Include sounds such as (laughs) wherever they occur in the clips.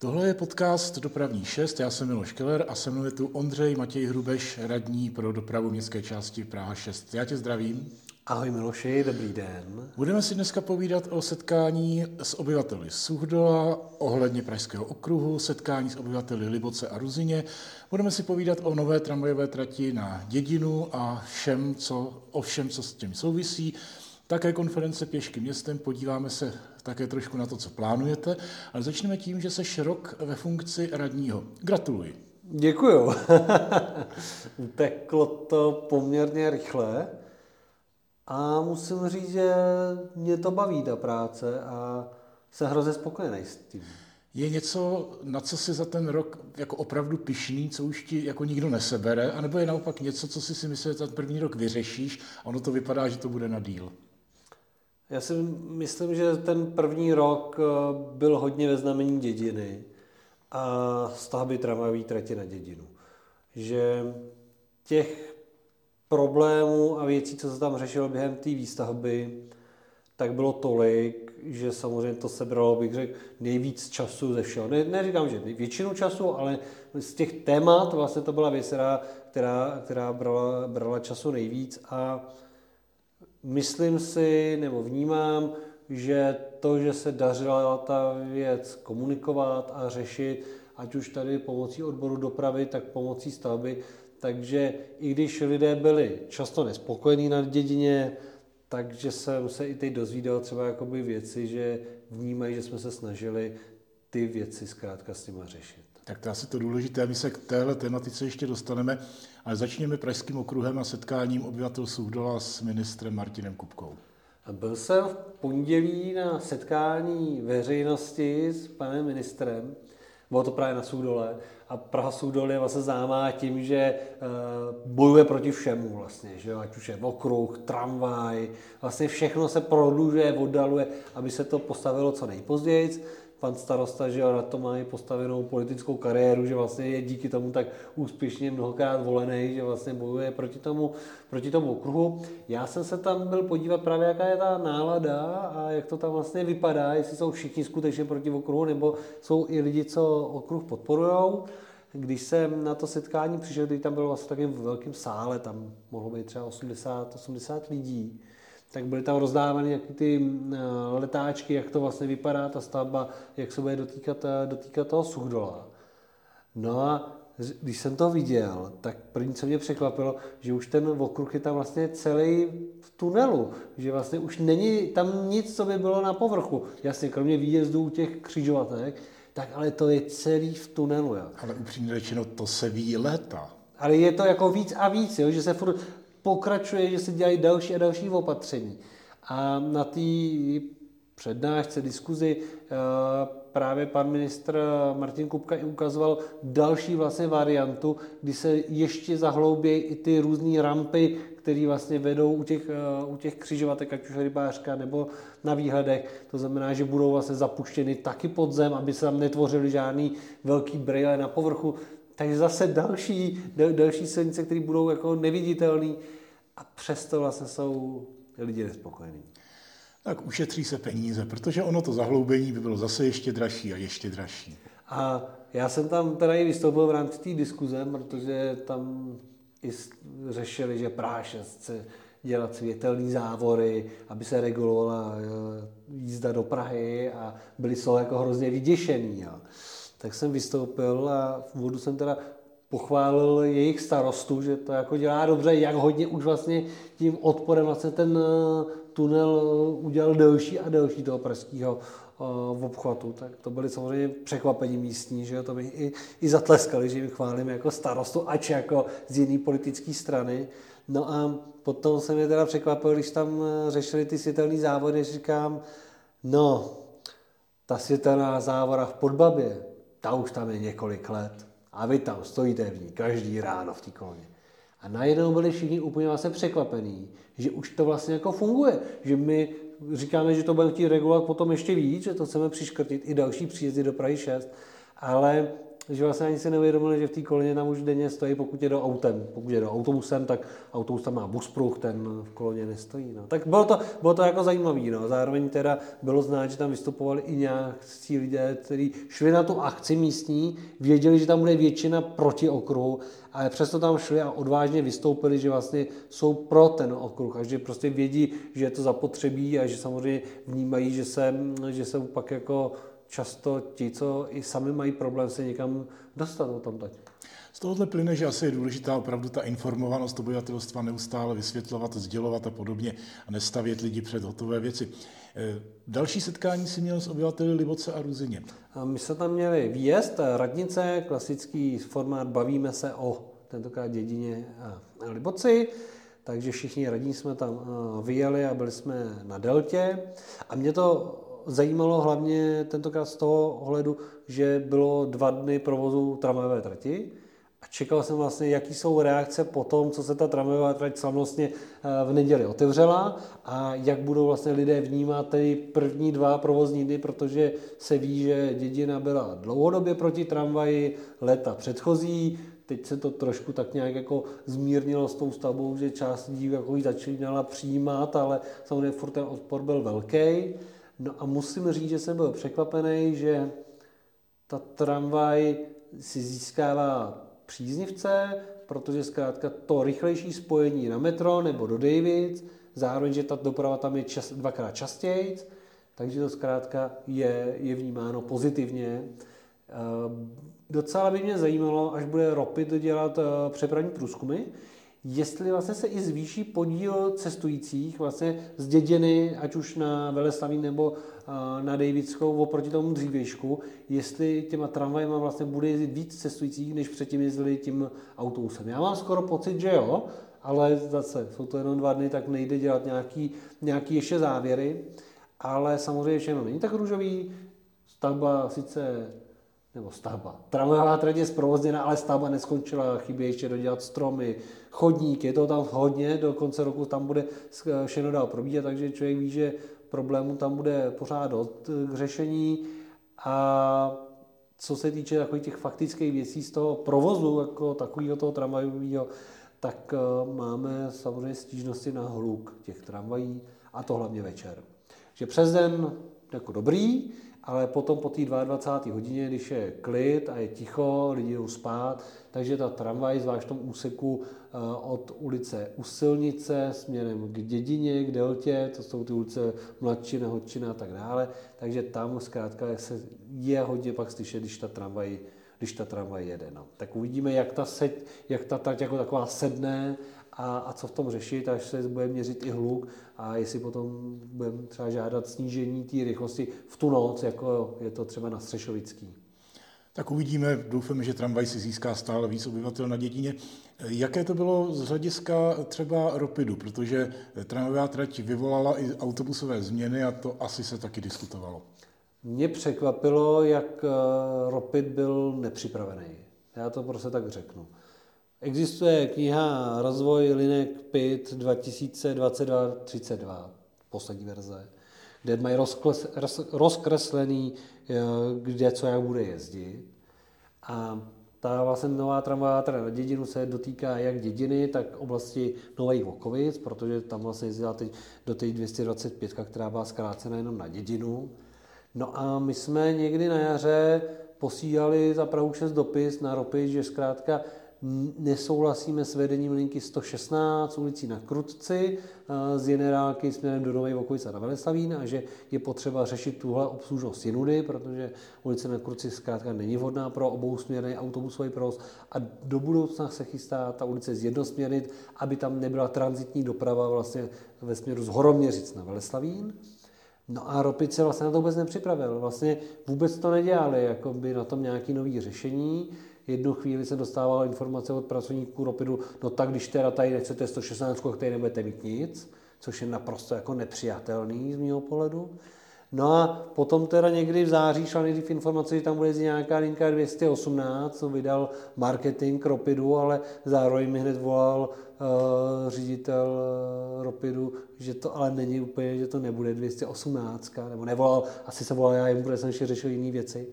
Tohle je podcast Dopravní 6, já jsem Miloš Keller a se mnou je tu Ondřej Matěj Hrubeš, radní pro dopravu městské části Praha 6. Já tě zdravím. Ahoj Miloši, dobrý den. Budeme si dneska povídat o setkání s obyvateli Suchdola, ohledně Pražského okruhu, setkání s obyvateli Liboce a Ruzině. Budeme si povídat o nové tramvajové trati na Dědinu a všem, co, o všem, co s tím souvisí. Také konference Pěšky městem, podíváme se také trošku na to, co plánujete, ale začneme tím, že se rok ve funkci radního. Gratuluji. Děkuju. (laughs) Uteklo to poměrně rychle a musím říct, že mě to baví ta práce a jsem hrozně spokojený s tím. Je něco, na co si za ten rok jako opravdu pišný, co už ti jako nikdo nesebere, anebo je naopak něco, co si si myslíš, že ten první rok vyřešíš a ono to vypadá, že to bude na díl? Já si myslím, že ten první rok eh, byl hodně ve znamení dědiny a stavby tramvajové trati na dědinu. Že těch problémů a věcí, co se tam řešilo během té výstavby, tak bylo tolik, že samozřejmě to sebralo, bych řekl, nejvíc času ze všeho. Ne, neříkám, že většinu času, ale z těch témat vlastně to byla věc, která, která brala, brala času nejvíc a myslím si, nebo vnímám, že to, že se dařila ta věc komunikovat a řešit, ať už tady pomocí odboru dopravy, tak pomocí stavby, takže i když lidé byli často nespokojení na dědině, takže jsem se i teď dozvídal třeba jakoby věci, že vnímají, že jsme se snažili ty věci zkrátka s nimi řešit. Tak to asi to důležité, my se k téhle tematice ještě dostaneme, ale začněme Pražským okruhem a setkáním obyvatel Suchdola s ministrem Martinem Kupkou. Byl jsem v pondělí na setkání veřejnosti s panem ministrem, bylo to právě na Suchdole, a Praha Suchdol je vlastně známá tím, že uh, bojuje proti všemu vlastně, že ať už je okruh, tramvaj, vlastně všechno se prodlužuje, oddaluje, aby se to postavilo co nejpozději pan starosta, že na to má i postavenou politickou kariéru, že vlastně je díky tomu tak úspěšně mnohokrát volený, že vlastně bojuje proti tomu, proti tomu okruhu. Já jsem se tam byl podívat právě, jaká je ta nálada a jak to tam vlastně vypadá, jestli jsou všichni skutečně proti okruhu, nebo jsou i lidi, co okruh podporují. Když jsem na to setkání přišel, když tam bylo vlastně v takovém velkém sále, tam mohlo být třeba 80, 80 lidí, tak byly tam rozdávány nějaký ty eh, letáčky, jak to vlastně vypadá, ta stavba, jak se bude dotýkat, eh, dotýkat toho suchdola. No a když jsem to viděl, tak první, co mě překvapilo, že už ten okruh je tam vlastně celý v tunelu, že vlastně už není tam nic, co by bylo na povrchu. Jasně, kromě výjezdů těch křižovatek, tak ale to je celý v tunelu. Jo. Ale upřímně řečeno, to se ví léta. Ale je to jako víc a víc, jo, že se furt pokračuje, že se dělají další a další opatření. A na té přednášce, diskuzi eh, právě pan ministr Martin Kupka i ukazoval další vlastně variantu, kdy se ještě zahloubějí i ty různé rampy, které vlastně vedou u těch, eh, u těch křižovatek, ať už rybářka nebo na výhledech. To znamená, že budou vlastně zapuštěny taky pod zem, aby se tam netvořily žádný velký brýle na povrchu. Takže zase další, další silnice, které budou jako neviditelné a přesto vlastně jsou lidi nespokojení. Tak ušetří se peníze, protože ono to zahloubení by bylo zase ještě dražší a ještě dražší. A já jsem tam teda i vystoupil v rámci té diskuze, protože tam i řešili, že Práše chce dělat světelné závory, aby se regulovala eh, jízda do Prahy a byli jsou jako hrozně vyděšený. Jo. Tak jsem vystoupil a v úvodu jsem teda pochválil jejich starostu, že to jako dělá dobře, jak hodně už vlastně tím odporem vlastně ten eh, tunel eh, udělal delší a delší toho pražského eh, v obchvatu, tak to byly samozřejmě překvapení místní, že to by i, i zatleskali, že jim chválíme jako starostu, ač jako z jiné politické strany. No a potom se mě teda překvapil, když tam řešili ty světelné závody, říkám, no, ta světelná závora v Podbabě, ta už tam je několik let a vy tam stojíte v ní každý ráno v té koloně. A najednou byli všichni úplně vlastně překvapení, že už to vlastně jako funguje, že my říkáme, že to budeme chtít regulovat potom ještě víc, že to chceme přiškrtit i další příjezdy do Prahy 6, ale že vlastně ani si neuvědomili, že v té koloně tam už denně stojí, pokud je do autem. Pokud je do autobusem, tak autobus tam má buspruh, ten v koloně nestojí. No. Tak bylo to, bylo to jako zajímavé. No. Zároveň teda bylo znát, že tam vystupovali i nějakí lidé, kteří šli na tu akci místní, věděli, že tam bude většina proti okruhu, ale přesto tam šli a odvážně vystoupili, že vlastně jsou pro ten okruh a že prostě vědí, že je to zapotřebí a že samozřejmě vnímají, že se, že se pak jako často ti, co i sami mají problém se někam dostat o tom teď. Z tohohle plyne, že asi je důležitá opravdu ta informovanost obyvatelstva, neustále vysvětlovat, sdělovat a podobně a nestavět lidi před hotové věci. E, další setkání si měl s obyvateli Liboce a Ruzině. A my jsme tam měli výjezd, radnice, klasický formát Bavíme se o tentokrát dědině a Liboci. Takže všichni radní jsme tam vyjeli a byli jsme na deltě. A mě to zajímalo hlavně tentokrát z toho ohledu, že bylo dva dny provozu tramvajové trati a čekal jsem vlastně, jaký jsou reakce po tom, co se ta tramvajová trať slavnostně eh, v neděli otevřela a jak budou vlastně lidé vnímat ty první dva provozní dny, protože se ví, že dědina byla dlouhodobě proti tramvaji, leta předchozí, teď se to trošku tak nějak jako zmírnilo s tou stavbou, že část lidí jako ji začínala přijímat, ale samozřejmě furt ten odpor byl velký. No a musím říct, že jsem byl překvapený, že ta tramvaj si získává příznivce, protože zkrátka to rychlejší spojení na metro nebo do Davids, zároveň, že ta doprava tam je čas, dvakrát častěji, takže to zkrátka je, je vnímáno pozitivně. Ehm, docela by mě zajímalo, až bude Ropit dělat eh, přepravní průzkumy, jestli vlastně se i zvýší podíl cestujících vlastně z dědiny, ať už na Veleslavín nebo na Davidskou oproti tomu dřívějšku, jestli těma tramvajema vlastně bude jezdit víc cestujících, než předtím jezdili tím autobusem. Já mám skoro pocit, že jo, ale zase jsou to jenom dva dny, tak nejde dělat nějaký, nějaký ještě závěry, ale samozřejmě všechno není tak růžový. Stavba sice nebo stavba. Tramvajová trať je zprovozněna, ale stavba neskončila, chybí ještě dodělat stromy, chodník, je to tam hodně, do konce roku tam bude všechno dál probíhat, takže člověk ví, že problémů tam bude pořád dost k řešení a co se týče takových těch faktických věcí z toho provozu, jako takového toho tramvajového, tak eh, máme samozřejmě stížnosti na hluk těch tramvají a to hlavně večer. Že přes den jako dobrý, ale potom po té 22. hodině, když je klid a je ticho, lidi jdou spát, takže ta tramvaj, zvlášť v tom úseku eh, od ulice u Silnice směrem k Dědině, k Deltě, to jsou ty ulice Mladčina, Hodčina a tak dále, takže tam zkrátka se je hodně pak slyšet, když ta tramvaj, když ta tramvaj jede. No. Tak uvidíme, jak ta, seď, jak ta trať jako taková sedne a, a co v tom řešit, až se bude měřit i hluk a jestli potom budeme třeba žádat snížení té rychlosti v tu noc, jako je to třeba na Střešovický. Tak uvidíme, doufáme, že tramvaj si získá stále víc obyvatel na dědině. Jaké to bylo z hlediska třeba Ropidu, protože tramvajová trať vyvolala i autobusové změny a to asi se taky diskutovalo. Mě překvapilo, jak eh, Ropid byl nepřipravený. Já to prostě tak řeknu. Existuje kniha Rozvoj linek PIT 2022-32, poslední verze, kde mají rozkreslený, eh, kde co jak bude jezdit. A ta vlastně nová tramvajová teda na dědinu se dotýká jak dědiny, tak oblasti Nových Vokovic, protože tam vlastně jezdila teď do té 225, která byla zkrácena jenom na dědinu. No a my jsme někdy na jaře posílali za Prahu 6 dopis na ropy, že zkrátka nesouhlasíme s vedením linky 116 ulicí na Krutci z generálky směrem do Nové Vokovice na Veleslavín a že je potřeba řešit tuhle obslužnost jinudy, protože ulice na Krutci zkrátka není vhodná pro obousměrný autobusový provoz a do budoucna se chystá ta ulice zjednosměrnit, aby tam nebyla transitní doprava vlastně ve směru z Horoměřic na Veleslavín. No a Ropice vlastně na to vůbec nepřipravil. Vlastně vůbec to nedělali, jako by na tom nějaké nové řešení jednu chvíli se dostával informace od pracovníků Ropidu, no tak když teda tady nechcete 116, tak tady nebudete mít nic, což je naprosto jako nepřijatelný z mého pohledu. No a potom teda někdy v září šla nejdřív informace, že tam bude nějaká linka 218, co vydal marketing Ropidu, ale zároveň mi hned volal uh, ředitel uh, Ropidu, že to ale není úplně, že to nebude 218, nebo nevolal, asi se volal já jim, protože jsem ještě řešil jiné věci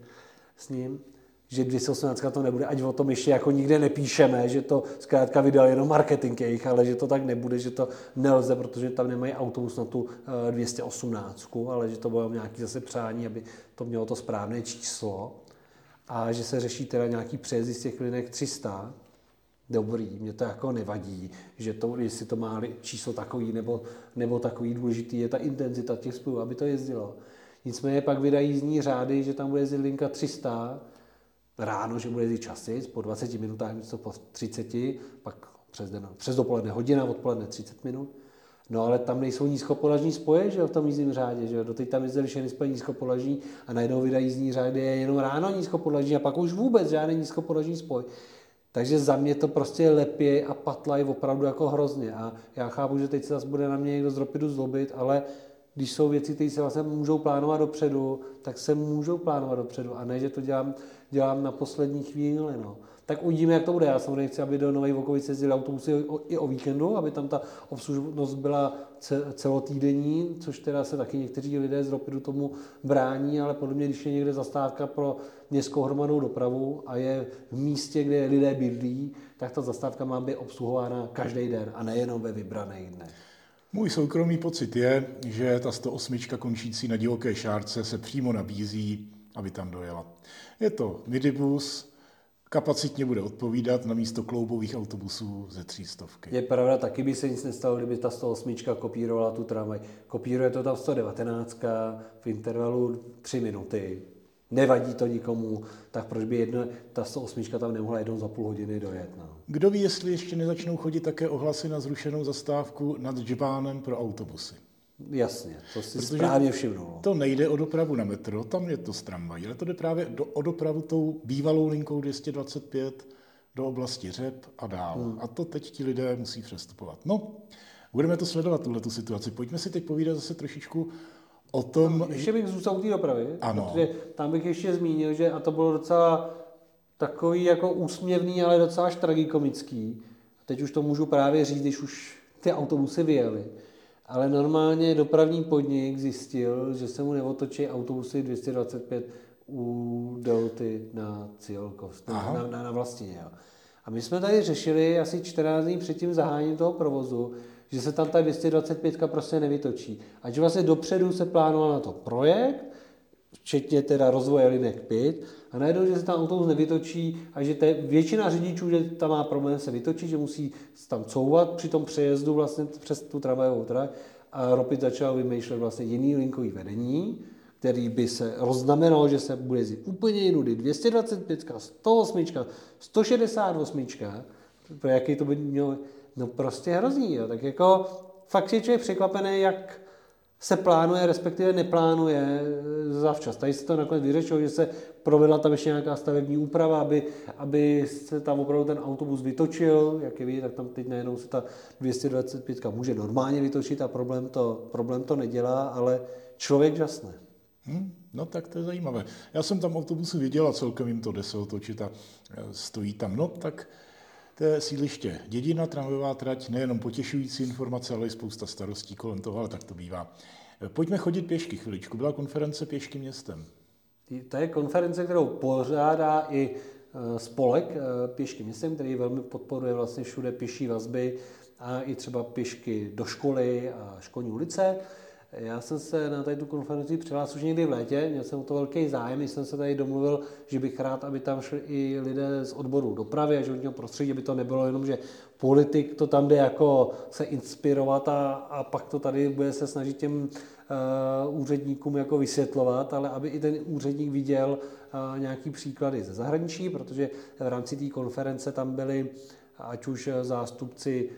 s ním. Že 218 to nebude, ať o tom ještě jako nikde nepíšeme, že to zkrátka vydal jenom marketing jejich, ale že to tak nebude, že to nelze, protože tam nemají autobus na tu 218, eh, ale že to bylo nějaký zase přání, aby to mělo to správné číslo a že se řeší teda nějaký přejezdy z těch linek 300, dobrý, mě to jako nevadí, že to, jestli to má číslo takový nebo, nebo takový důležitý, je ta intenzita těch spojů, aby to jezdilo. Nicméně pak vydají jízdní řády, že tam bude jezdit linka 300, ráno, že bude jezdit častěji, po 20 minutách místo po 30, pak přes, den, přes dopoledne hodina, odpoledne 30 minut. No ale tam nejsou nízkopolažní spoje, že jo, v tom jízdním řádě, že jo. Doteď tam jezdili všechny spoje nízkopolažní a najednou vydají jízdní řády je jenom ráno nízkopolažní a pak už vůbec žádný nízkopolažní spoj. Takže za mě to prostě lepě a patlají opravdu jako hrozně. A já chápu, že teď se zase bude na mě někdo z Ropidu zlobit, ale když jsou věci, které se vlastně můžou plánovat dopředu, tak se můžou plánovat dopředu a ne, že to dělám, dělám na poslední chvíli. No. Tak uvidíme, jak to bude. Já samozřejmě chci, aby do Nové Vokovice jezdili autobusy i o víkendu, aby tam ta obslužnost byla celotýdenní, což teda se taky někteří lidé z Ropidu tomu brání, ale podle mě, když je někde zastávka pro městskou hromadnou dopravu a je v místě, kde lidé bydlí, tak ta zastávka má být obsluhována každý den a nejenom ve vybraných dnech. Můj soukromý pocit je, že ta 108 končící na divoké šárce se přímo nabízí, aby tam dojela. Je to midibus, kapacitně bude odpovídat na místo kloubových autobusů ze třístovky. Je pravda, taky by se nic nestalo, kdyby ta 108 kopírovala tu tramvaj. Kopíruje to ta 119 v intervalu 3 minuty nevadí to nikomu, tak proč by jedna, ta 108 tam nemohla jednou za půl hodiny dojet. No. Kdo ví, jestli ještě nezačnou chodit také ohlasy na zrušenou zastávku nad Džbánem pro autobusy. Jasně, to si Protože správně všimnul. To nejde o dopravu na metro, tam je to z tramvají, ale to jde právě do, o dopravu tou bývalou linkou 225 do oblasti Řep a dál. Hmm. A to teď ti lidé musí přestupovat. No, budeme to sledovat, tuhle situaci. Pojďme si teď povídat zase trošičku o tom... No, ještě bych zůstal u té dopravy, ano. protože tam bych ještě zmínil, že a to bylo docela takový jako úsměvný, ale docela až tragikomický. Teď už to můžu právě říct, když už ty autobusy vyjeli. Ale normálně dopravní podnik zjistil, že se mu neotočí autobusy 225 u Delty na Cílkov, na, na, na, na Vlastině. Jo. A my jsme tady řešili asi 14 dní před tím zahájením toho provozu, že se tam ta 225 prostě nevytočí. Ať vlastně dopředu se plánoval na to projekt, včetně teda rozvoje linek 5, a najednou, že se tam autobus nevytočí a že te, většina řidičů, že tam má problém se vytočit, že musí tam couvat při tom přejezdu vlastně přes tu tramvajovou trať a Ropit začal vymýšlet vlastně jiný linkový vedení, který by se roznamenal, že se bude jezdit úplně jinudy. 225, 108, 168, pro jaký to by mělo, No prostě hrozný, jo. Tak jako fakt je člověk překvapený, jak se plánuje, respektive neplánuje zavčas. Tady se to nakonec vyřešilo, že se provedla tam ještě nějaká stavební úprava, aby, aby se tam opravdu ten autobus vytočil, jak je vidět, tak tam teď najednou se ta 225 může normálně vytočit a problém to, problém to nedělá, ale člověk žasne. Hmm, no tak to je zajímavé. Já jsem tam autobusy viděl a celkem jim to jde se otočit a stojí tam. No tak to je sídliště Dědina, tramvajová trať, nejenom potěšující informace, ale i spousta starostí kolem toho, ale tak to bývá. Pojďme chodit pěšky chviličku. Byla konference pěšky městem. To je konference, kterou pořádá i e, spolek e, pěšky městem, který velmi podporuje vlastně všude pěší vazby a i třeba pěšky do školy a školní ulice. Já jsem se na tady tu konferenci přihlásil už někdy v létě, měl jsem o to velký zájem, jsem se tady domluvil, že bych rád, aby tam šli i lidé z odboru dopravy a životního prostředí, aby to nebylo jenom, že politik to tam jde jako se inspirovat a, a pak to tady bude se snažit těm uh, úředníkům jako vysvětlovat, ale aby i ten úředník viděl uh, nějaký příklady ze zahraničí, protože v rámci té konference tam byli ať už zástupci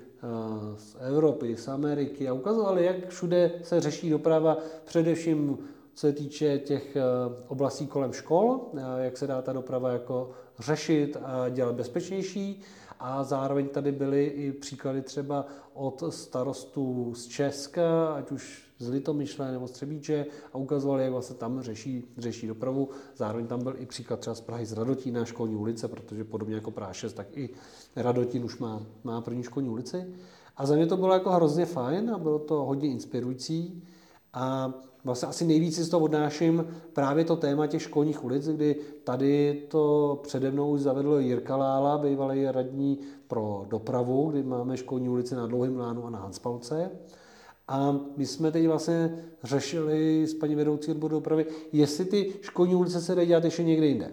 z Evropy, z Ameriky a ukazovali, jak všude se řeší doprava, především co se týče těch eh, oblastí kolem škol, eh, jak se dá ta doprava jako řešit a dělat bezpečnější. A zároveň tady byly i příklady třeba od starostů z Česka, ať už z Litomyšle nebo z Třebíče a ukazovali, jak vlastně tam řeší, řeší dopravu. Zároveň tam byl i příklad třeba z Prahy z Radotína školní ulice, protože podobně jako Prášes, tak i Radotín už má, má první školní ulici. A za mě to bylo jako hrozně fajn a bylo to hodně inspirující. A vlastně asi nejvíc z toho odnáším právě to téma těch školních ulic, kdy tady to přede mnou už zavedl Jirka Lála, bývalý radní pro dopravu, kdy máme školní ulici na Dlouhém lánu a na Hanspalce. A my jsme teď vlastně řešili s paní vedoucí odboru dopravy, jestli ty školní ulice se dají dělat ještě někde jinde.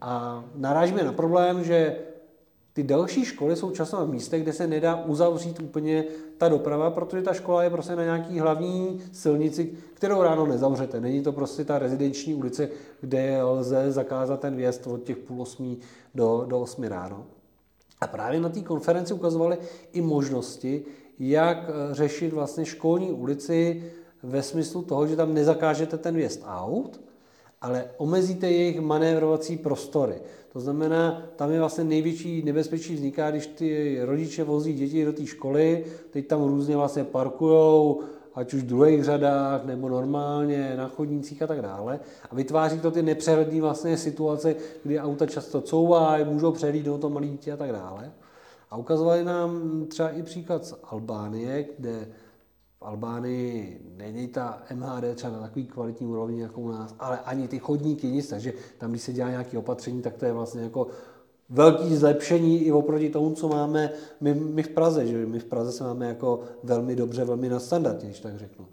A narážíme na problém, že ty další školy jsou často na místech, kde se nedá uzavřít úplně ta doprava, protože ta škola je prostě na nějaký hlavní silnici, kterou ráno nezavřete. Není to prostě ta rezidenční ulice, kde lze zakázat ten vjezd od těch půl osmí do, do osmi ráno. A právě na té konferenci ukazovali i možnosti, jak eh, řešit vlastně školní ulici ve smyslu toho, že tam nezakážete ten vjezd aut, ale omezíte jejich manévrovací prostory. To znamená, tam je vlastně největší nebezpečí vzniká, když ty rodiče vozí děti do té školy, teď tam různě vlastně parkujou, ať už v druhých řadách nebo normálně na chodnících a tak dále. A vytváří to ty nepřehledné vlastně situace, kdy auta často couvají, můžou přehlídnout to malé dítě a tak dále. A ukazovali nám třeba i příklad z Albánie, kde v Albánii není ta MHD třeba na takový kvalitní úrovni jako u nás, ale ani ty chodníky nic, takže tam, když se dělá nějaké opatření, tak to je vlastně jako velký zlepšení i oproti tomu, co máme my, my v Praze, že my v Praze se máme jako velmi dobře, velmi na standardě, když tak řeknu.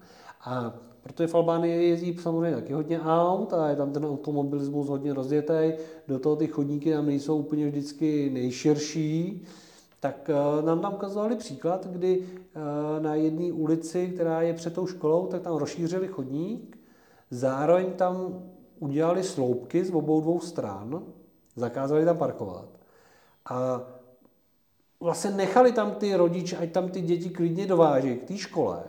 A protože v Albánii jezdí samozřejmě taky hodně aut a je tam ten automobilismus hodně rozjetý, do toho ty chodníky tam nejsou úplně vždycky nejširší, tak eh, nám tam ukazovali příklad, kdy eh, na jedné ulici, která je před tou školou, tak tam rozšířili chodník, zároveň tam udělali sloupky z obou dvou stran, zakázali tam parkovat. A vlastně nechali tam ty rodiče, ať tam ty děti klidně dováží k té škole,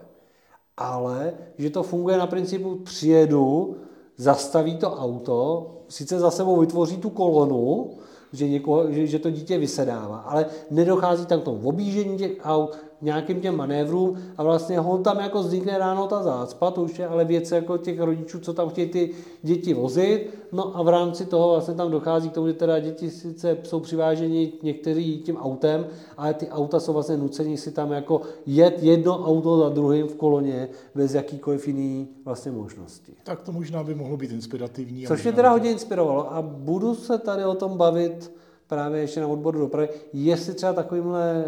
ale že to funguje na principu přijedu, zastaví to auto, sice za sebou vytvoří tu kolonu, že, někoho, že, že to dítě vysedává, ale nedochází tam k tomu obížení těch aut, nějakým těm manévrům a vlastně ho tam jako vznikne ráno ta zácpa, to už je ale věc jako těch rodičů, co tam chtějí ty děti vozit, no a v rámci toho vlastně tam dochází k tomu, že teda děti sice jsou přiváženi někteří tím autem, ale ty auta jsou vlastně nuceni si tam jako jet jedno auto za druhým v koloně bez jakýkoliv jiný vlastně možnosti. Tak to možná by mohlo být inspirativní. Což mě teda hodně inspirovalo a budu se tady o tom bavit právě ještě na odboru dopravy, jestli třeba takovýmhle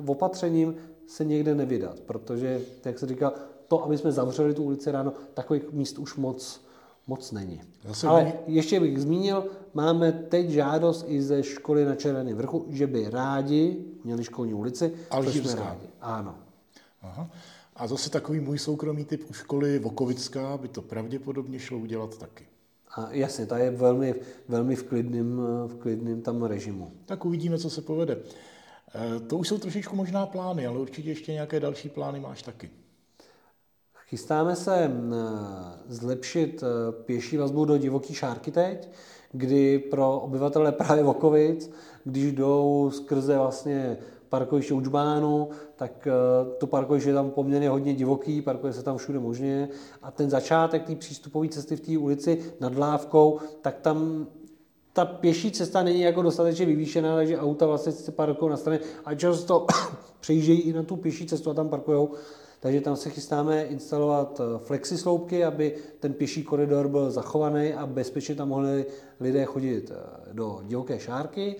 uh, opatřením se někde nevydat, protože, jak se říká, to, aby jsme zavřeli tu ulici ráno, takových míst už moc, moc není. Ale by... ještě bych zmínil, máme teď žádost i ze školy na Červeném vrchu, že by rádi měli školní ulici. Alžírská. Ano. Aha. A zase takový můj soukromý typ u školy Vokovická by to pravděpodobně šlo udělat taky. A jasně, ta je velmi, velmi v, klidným, v klidným tam režimu. Tak uvidíme, co se povede. E, to už jsou trošičku možná plány, ale určitě ještě nějaké další plány máš taky. Chystáme se zlepšit e, pěší vazbu do divoký šárky teď, kdy pro obyvatele právě Vokovic, když jdou skrze vlastně parkoviště Učbánu, tak eh, to parkoviště je tam poměrně hodně divoký, parkuje se tam všude možně a ten začátek té přístupové cesty v té ulici nad Lávkou, tak tam ta pěší cesta není jako dostatečně vyvýšená, takže auta vlastně se parkují na straně a často (coughs) přejíždějí i na tu pěší cestu a tam parkují. Takže tam se chystáme instalovat eh, flexisloupky, aby ten pěší koridor byl zachovaný a bezpečně tam mohli lidé chodit eh, do divoké šárky.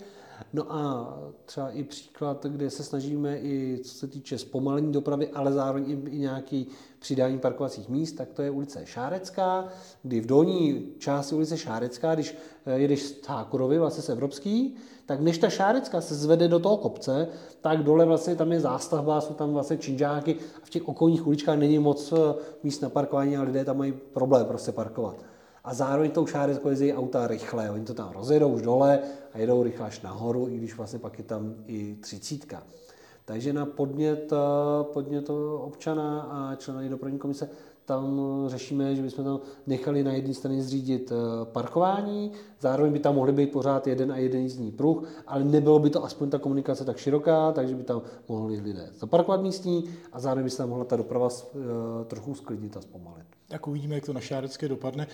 No a třeba i příklad, kde se snažíme i co se týče zpomalení dopravy, ale zároveň i, i nějaký přidání parkovacích míst, tak to je ulice Šárecká, kdy v dolní části ulice Šárecká, když eh, jedeš z Tákurovy, vlastně z Evropský, tak než ta Šárecká se zvede do toho kopce, tak dole vlastně tam je zástavba, jsou tam vlastně činžáky a v těch okolních uličkách není moc eh, míst na parkování a lidé tam mají problém prostě parkovat a zároveň tou šáreckou jezdí auta rychle. Oni to tam rozjedou už dole a jedou rychle až nahoru, i když vlastně pak je tam i třicítka. Takže na podnět, eh, podnět občana a člena dopravní komise tam řešíme, že bychom tam nechali na jedné straně zřídit eh, parkování, zároveň by tam mohly být pořád jeden a jeden jízdní pruh, ale nebylo by to aspoň ta komunikace tak široká, takže by tam mohli lidé zaparkovat místní a zároveň by se tam mohla ta doprava eh, trochu sklidnit a zpomalit. Tak uvidíme, jak to na Šárecké dopadne.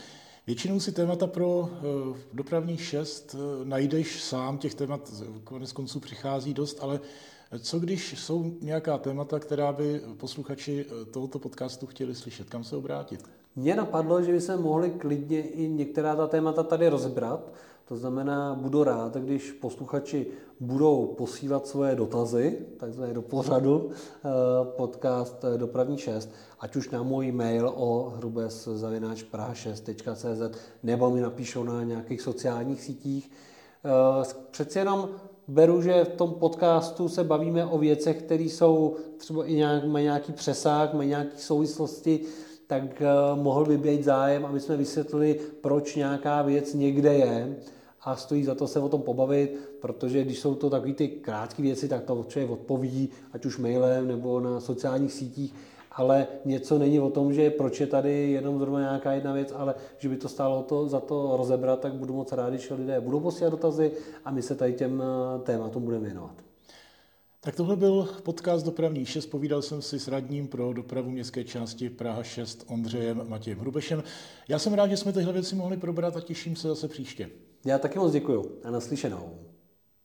Většinou si témata pro uh, dopravní šest uh, najdeš sám, těch témat konec konců přichází dost, ale Co když jsou nějaká témata, která by posluchači tohoto podcastu chtěli slyšet? Kam se obrátit? Mně napadlo, že by se mohli klidně i některá ta témata tady rozebrat. To znamená, budu rád, když posluchači budou posílat svoje dotazy, takzvané do pořadu eh, podcast eh, Dopravní 6, ať už na můj mail o hrubes-praha6.cz nebo mi napíšou na nějakých sociálních sítích. Eh, přeci jenom beru, že v tom podcastu se bavíme o věcech, které jsou třeba i nějak, mají nějaký přesah, mají nějaké souvislosti, tak mohl by být zájem, aby jsme vysvětlili, proč nějaká věc někde je a stojí za to se o tom pobavit, protože když jsou to takové ty krátké věci, tak to člověk odpoví, ať už mailem nebo na sociálních sítích, ale něco není o tom, že proč je tady jenom zrovna nějaká jedna věc, ale že by to stálo to, za to rozebrat, tak budu moc rád, když lidé budou posílat dotazy a my se tady těm eh, tématům budeme věnovat. Tak tohle byl podcast Dopravní 6. Povídal jsem si s radním pro dopravu městské části Praha 6 Ondřejem Matějem Hrubešem. Já jsem rád, že jsme tyhle věci mohli probrat a těším se zase příště. Já taky moc děkuju a naslyšenou.